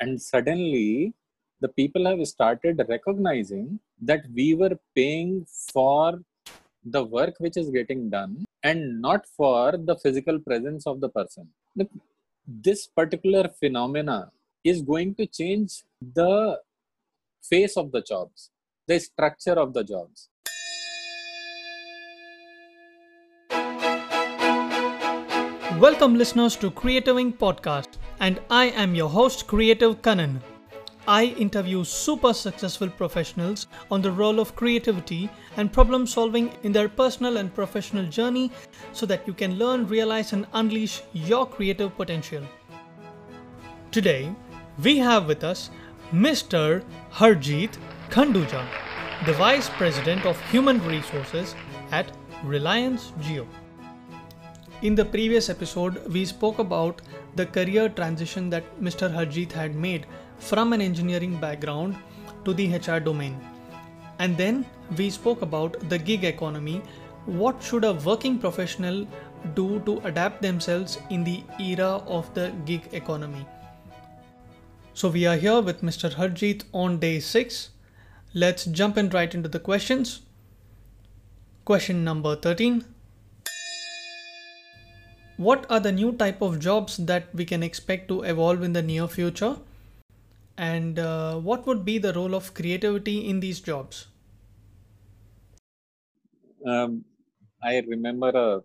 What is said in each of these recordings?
and suddenly the people have started recognizing that we were paying for the work which is getting done and not for the physical presence of the person. Look, this particular phenomena is going to change the face of the jobs the structure of the jobs. Welcome, listeners, to Creativing Podcast, and I am your host, Creative Kanan. I interview super successful professionals on the role of creativity and problem solving in their personal and professional journey so that you can learn, realize, and unleash your creative potential. Today, we have with us Mr. Harjeet Khanduja, the Vice President of Human Resources at Reliance Jio. In the previous episode, we spoke about the career transition that Mr. Harjeet had made from an engineering background to the HR domain. And then we spoke about the gig economy. What should a working professional do to adapt themselves in the era of the gig economy? So we are here with Mr. Harjeet on day 6. Let's jump in right into the questions. Question number 13 what are the new type of jobs that we can expect to evolve in the near future? And uh, what would be the role of creativity in these jobs? Um, i remember a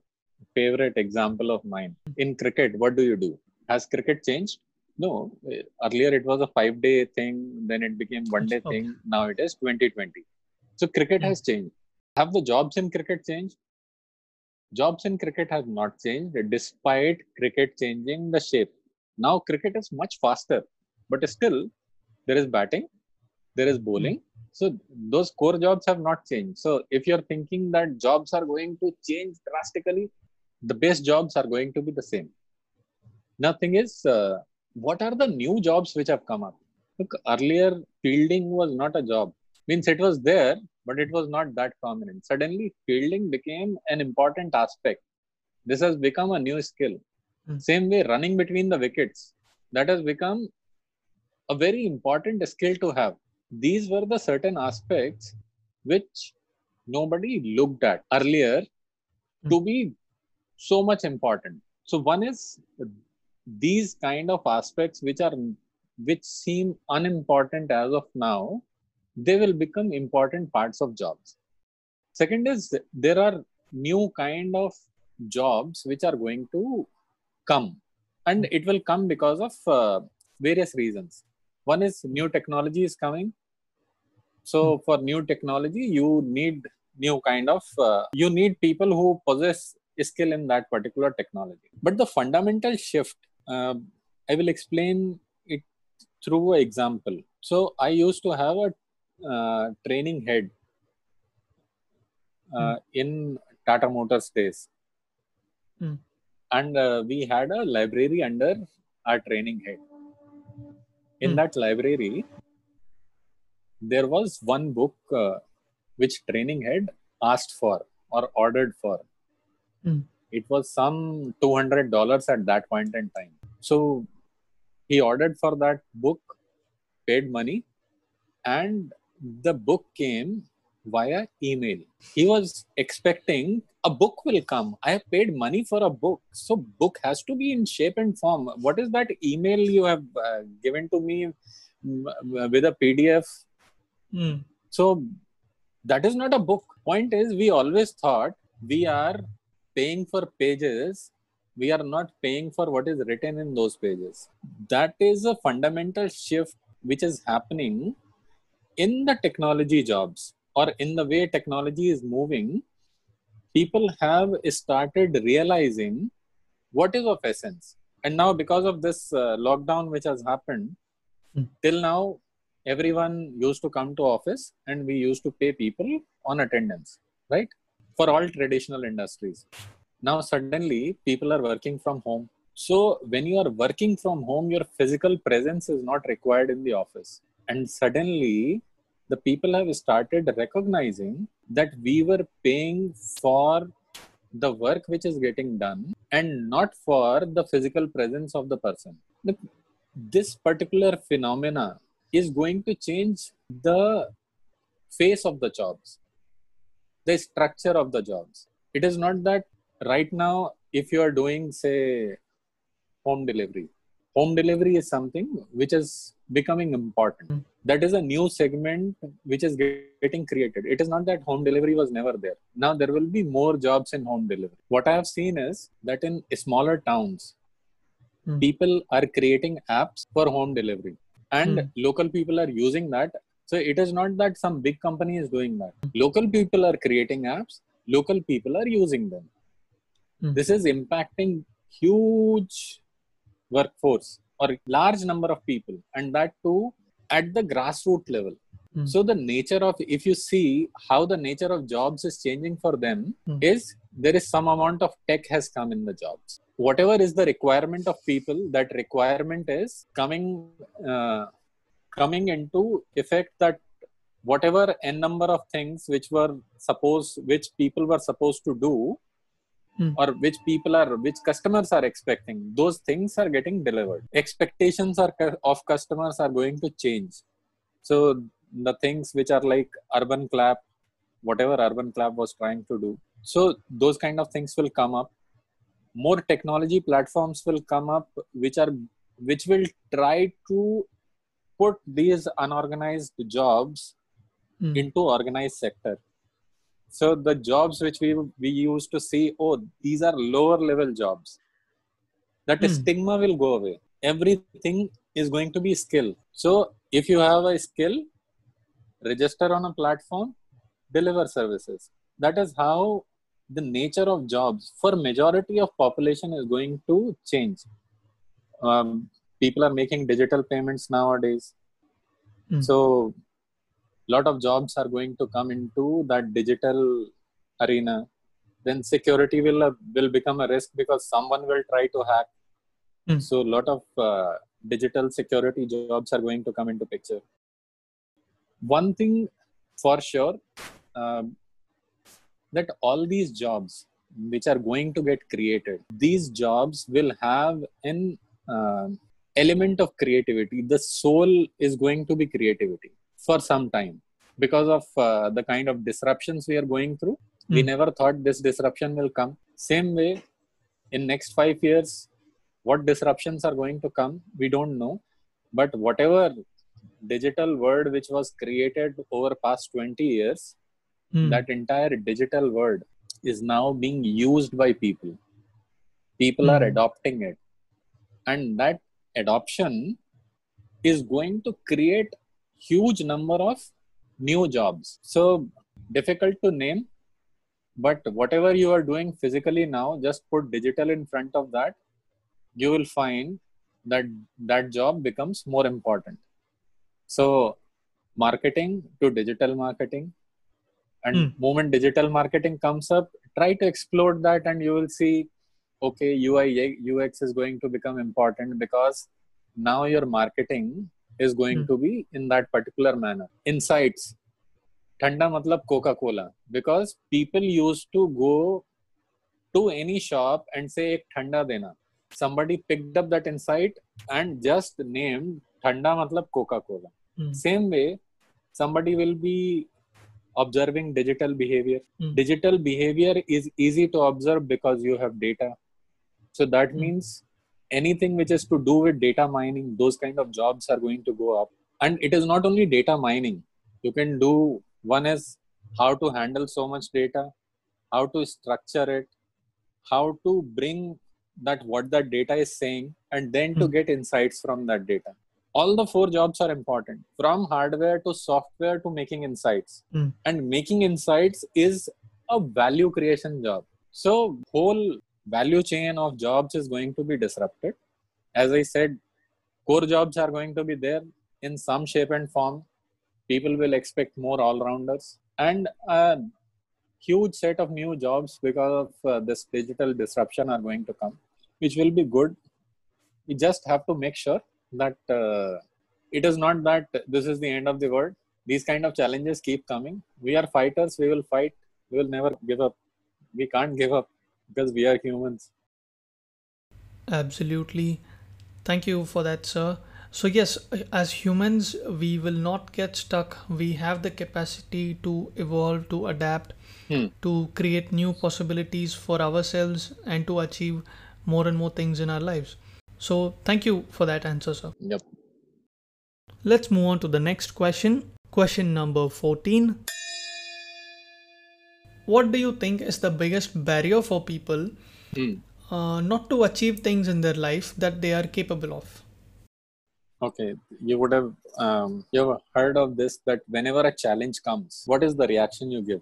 favorite example of mine. In cricket what do you do? Has cricket changed? No. Earlier it was a 5 day thing then it became one day okay. thing. Now it is 2020 so cricket mm. has changed. Have the jobs in cricket changed jobs in cricket have not changed despite cricket changing the shape. Now cricket is much faster, but still there is batting, there is bowling. Hmm. So those core jobs have not changed. So if you're thinking that jobs are going to change drastically, the base jobs are going to be the same. Nothing is, uh, what are the new jobs which have come up? Look, earlier fielding was not a job. Means it was there, but it was not that prominent. Suddenly, fielding became an important aspect. This has become a new skill. Mm. Same way, running between the wickets, that has become a very important skill to have. These were the certain aspects which nobody looked at earlier mm. to be so much important. So, one is these kind of aspects which are which seem unimportant as of now they will become important parts of jobs. Second is there are new kind of jobs which are going to come. And it will come because of uh, various reasons. One is new technology is coming. So hmm. for new technology you need new kind of uh, you need people who possess skill in that particular technology. But the fundamental shift uh, i will explain it through an example. So i used to have a training head uh, mm. in Tata Motors days. Mm. And uh, we had a library under our training head. In mm. that library, there was one book uh, which training head asked for or ordered for. Mm. It was some $200 at that point in time. So he ordered for that book, paid money, and the book came via email. He was expecting a book will come. I have paid money for a book. So book has to be in shape and form. What is that email you have uh, given to me with a PDF? Mm. So that is not a book. Point is we always thought we are paying for pages we are not paying for what is written in those pages that is a fundamental shift which is happening in the technology jobs or in the way technology is moving, people have started realizing what is of essence. And now, because of this uh, lockdown which has happened, mm. till now, everyone used to come to office and we used to pay people on attendance, right? For all traditional industries. Now, suddenly, people are working from home. So, when you are working from home, your physical presence is not required in the office and suddenly the people have started recognizing that we were paying for the work which is getting done and not for the physical presence of the person this particular phenomena is going to change the face of the jobs, the structure of the jobs. It is not that right now, if you are doing, say, home delivery, home delivery is something which is becoming important. Mm. That is a new segment which is getting created. It is not that home delivery was never there. Now there will be more jobs in home delivery. What I have seen is that in smaller towns, Mm. people are creating apps for home delivery and Mm. local people are using that so it is not that some big company is doing that local people are creating apps local people are using them Mm. this is impacting huge workforce or large number of people and that too at the grassroots level Mm. so the nature of if you see how the nature of jobs is changing for them Mm. is there is some amount of tech has come in the jobs whatever is the requirement of people that requirement is coming uh, coming into effect that whatever n number of things which were supposed which people were supposed to do Hmm. or which people are which customers are expecting. Those things are getting delivered. Expectations are of customers are going to change. So the things which are like UrbanClap whatever UrbanClap was trying to do so those kind of things will come up. More technology platforms will come up which are which will try to put these unorganized jobs Mm. into organized sector so the jobs which we we used to see oh these are lower level jobs. That Hmm. stigma will go away. Everything is going to be skill. So if you have a skill register on a platform deliver services. That is how the nature of jobs for majority of population is going to change. Um, people are making digital payments nowadays. Mm. so lot of jobs are going to come into that digital arena then security will uh, will become a risk because someone will try to hack. Mm. so a lot of uh, digital security jobs are going to come into picture. One thing for sure um, that all these jobs which are going to get created these jobs will have an um element of creativity. The soul is going to be creativity for some time because of uh, the kind of disruptions we are going through we Mm. never thought this disruption will come same way in next 5 years what disruptions are going to come we don't know but whatever digital world which was created over past 20 years Mm. that entire digital world is now being used by people people are Hmm. adopting it and that adoption is going to create huge number of new jobs. So difficult to name but whatever you are doing physically now just put digital in front of that. You will find that that job becomes more important. So marketing to digital marketing. And Hmm. moment digital marketing comes up try to explore that and you will see okay ui ux is going to become important because now your marketing is going mm. to be in that particular manner. Insights. Thanda matlab Coca Cola. Because people used to go to any shop and say, Ek thanda dena. Somebody picked up that insight and just named Thanda matlab Coca Cola. Mm. Same way, somebody will be observing digital behavior. Mm. Digital behavior is easy to observe because you have data. So that hmm. means anything which is to do with data mining those kind of jobs are going to go up. And it is not only data mining. You can do one is how to handle so much data how to structure it how to bring that what that data is saying and then to Mm. get insights from that data. All the four jobs are important from hardware to software to making insights. Mm. and making insights is a value creation job. So whole value chain of jobs is going to be disrupted. As i said core jobs are going to be there in some shape and form. People will expect more all-rounders and a huge set of new jobs because of uh, this digital disruption are going to come which will be good. We just have to make sure that uh, it is not that this is the end of the world. These kind of challenges keep coming. We are fighters. We will fight. We will never give up. We can't give up because we are humans Absolutely. Thank you for that, sir. So, yes, as humans, we will not get stuck. We have the capacity to evolve, to adapt, Hmm. to create new possibilities for ourselves, and to achieve more and more things in our lives. So, thank you for that answer, sir. Yep. Let's move on to the next question. Question number 14. What do you think is the biggest barrier for people Hmm. uh, not to achieve things in their life that they are capable of? Okay, you would have um, you have heard of this that whenever a challenge comes, what is the reaction you give?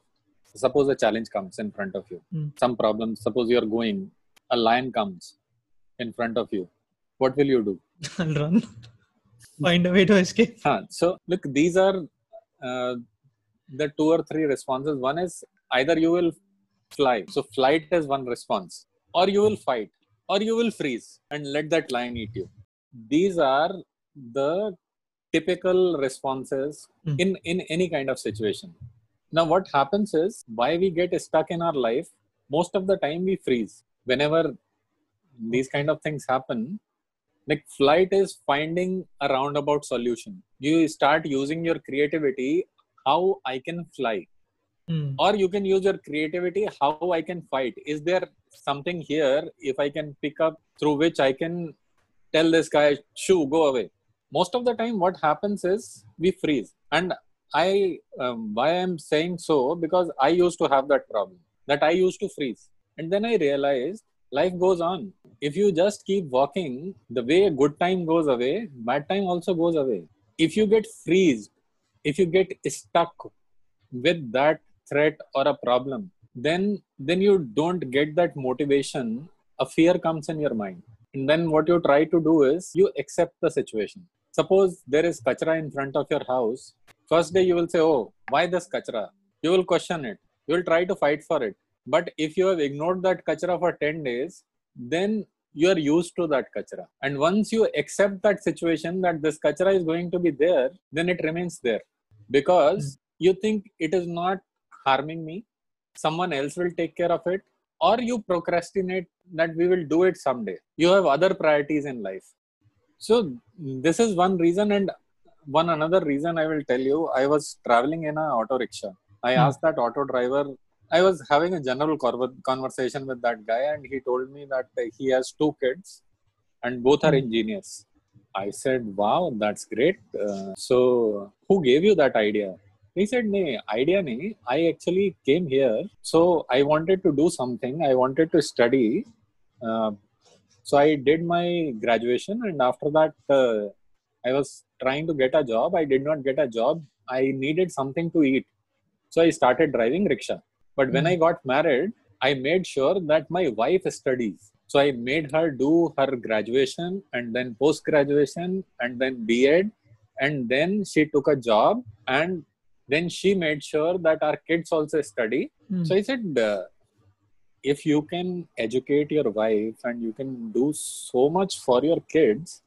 Suppose a challenge comes in front of you, Hmm. some problem. Suppose you are going, a lion comes in front of you. What will you do? I'll run. Find a way to escape. Huh. So look, these are uh, the two or three responses. One is either you will fly. So flight is one response, or you will fight, or you will freeze and let that lion eat you. These are the typical responses Hmm. in in any kind of situation. Now, what happens is why we get stuck in our life. Most of the time, we freeze. Whenever these kind of things happen, like flight is finding a roundabout solution you start using your creativity how i can fly Hmm. or you can use your creativity how i can fight. Is there something here if i can pick up through which i can tell this guy shoo go away. Most of the time what happens is we freeze. And i um, why i'm saying so because i used to have that problem that i used to freeze. And then i realized life goes on. If you just keep walking the way a good time goes away bad time also goes away. If you get freezed if you get stuck with that threat or a problem then then you don't get that motivation. A fear comes in your mind. And then what you try to do is you accept the situation. Suppose there is kachra in front of your house. First day you will say oh why this kachra? You will question it. You will try to fight for it. But if you have ignored that kachra for 10 days then you are used to that kachra. And once you accept that situation that this kachra is going to be there then it remains there. Because you think it is not harming me someone else will take care of it or you procrastinate that we will do it someday. You have other priorities in life. So this is one reason and one another reason i will tell you. I was traveling in an auto rickshaw. I Hmm. asked that auto driver i was having a general conversation with that guy and he told me that he has two kids and both are Hmm. engineers. I said wow that's great. Uh, so who gave you that idea he said nee idea nahi. I actually came here so i wanted to do something. I wanted to study uh, so i did my graduation and after that uh, i was trying to get a job. I did not get a job. I needed something to eat so i started driving rickshaw. But when Hmm. i got married i made sure that my wife studies. So i made her do her graduation and then post graduation and then B.Ed and then she took a job and then she made sure that our kids also study. Hmm. so i said uh, if you can educate your wife and you can do so much for your kids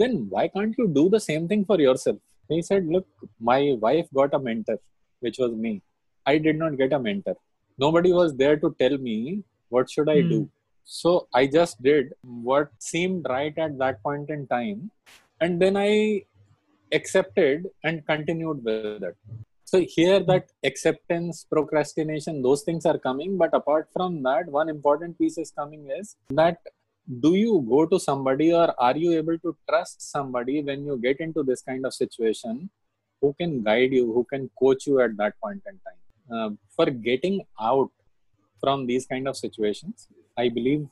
then why can't you do the same thing for yourself? He said look my wife got a mentor which was me. I did not get a mentor. Nobody was there to tell me what should i Hmm. do. So i just did what seemed right at that point in time. And then i accepted and continued with it. So here that acceptance procrastination those things are coming but apart from that one important piece is coming is that do you go to somebody or are you able to trust somebody when you get into this kind of situation who can guide you who can coach you at that point in time? Uh, for getting out from these kind of situations i believe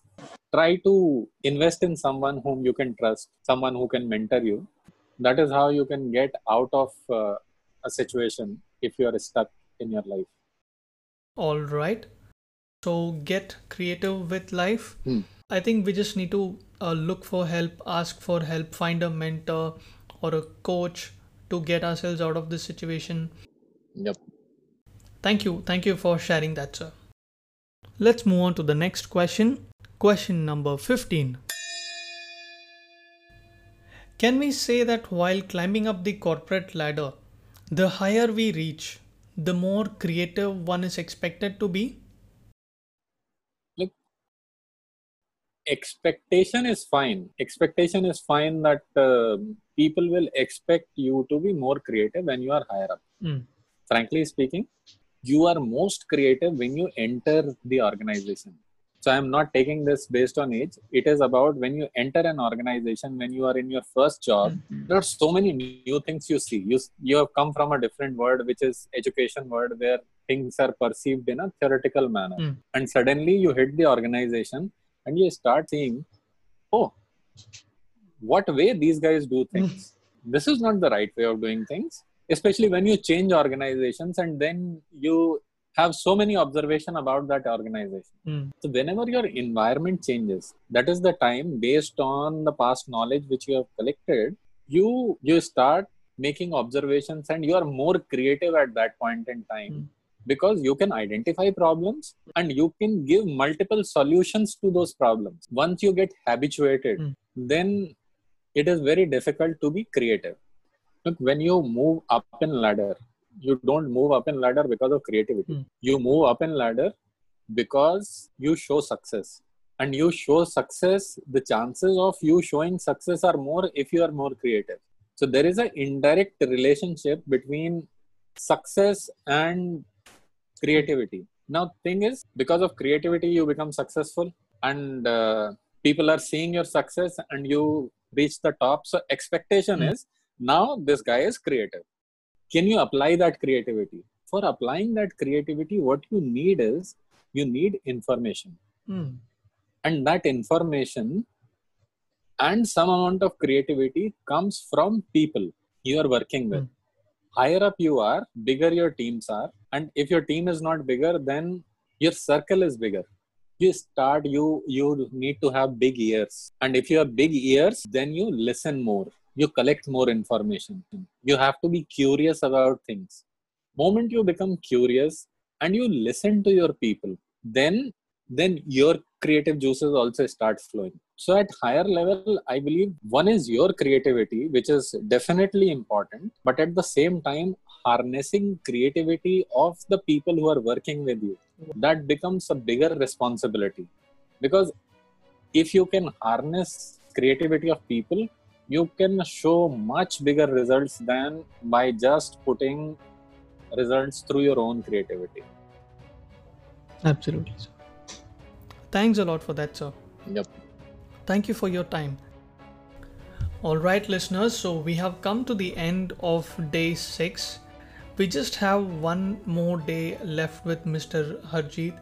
try to invest in someone whom you can trust someone who can mentor you that is how you can get out of uh, a situation if you are stuck in your life All right. So get creative with life. Hmm. I think we just need to uh, look for help, ask for help, find a mentor or a coach to get ourselves out of this situation. yep Thank you. Thank you for sharing that, sir. Let's move on to the next question. Question number 15. Can we say that while climbing up the corporate ladder, the higher we reach, the more creative one is expected to be? look expectation is fine expectation is fine that uh, people will expect you to be more creative when you are higher up Mm. frankly speaking you are most creative when you enter the organization so i'm not taking this based on age. It is about when you enter an organization when you are in your first job Mhm. there are so many new things you see. You you have come from a different world which is education world where things are perceived in a theoretical manner. Mm. and suddenly you hit the organization and you start seeing oh what way these guys do things. This is not the right way of doing things especially when you change organizations and then you have so many observation about that organization Mm. so whenever your environment changes that is the time based on the past knowledge which you have collected you you start making observations and you are more creative at that point in time Mm. because you can identify problems and you can give multiple solutions to those problems once you get habituated Mm. then it is very difficult to be creative look when you move up in ladder you don't move up in ladder because of creativity. Mm. you move up in ladder because you show success. And you show success the chances of you showing success are more if you are more creative. So there is an indirect relationship between success and creativity. Now thing is because of creativity you become successful and uh, people are seeing your success and you reach the top. So expectation Mm. is now this guy is creative can you apply that creativity? For applying that creativity what you need is you need information. Mm. and that information and some amount of creativity comes from people you are working with. Mm. higher up you are bigger your teams are. And if your team is not bigger then your circle is bigger. You start you you need to have big ears. And if you have big ears then you listen more you collect more information. You have to be curious about things. Moment you become curious and you listen to your people then then your creative juices also start flowing. So at higher level i believe one is your creativity which is definitely important but at the same time harnessing creativity of the people who are working with you. That becomes a bigger responsibility. Because if you can harness creativity of people you can show much bigger results than by just putting results through your own creativity Absolutely. Sir. Thanks a lot for that, sir. yep Thank you for your time. All right, listeners, so we have come to the end of day six. We just have one more day left with Mr. Harjeet,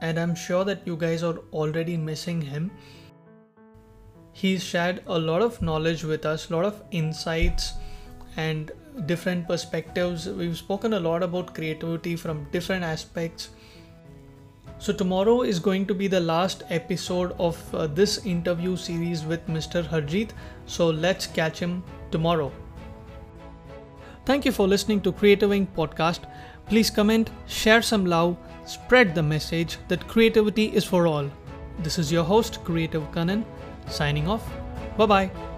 and I'm sure that you guys are already missing him. He's shared a lot of knowledge with us, a lot of insights and different perspectives. We've spoken a lot about creativity from different aspects. So, tomorrow is going to be the last episode of uh, this interview series with Mr. Harjeet. So, let's catch him tomorrow. Thank you for listening to Creative Inc. podcast. Please comment, share some love, spread the message that creativity is for all. This is your host, Creative Kanan, signing off. Bye bye.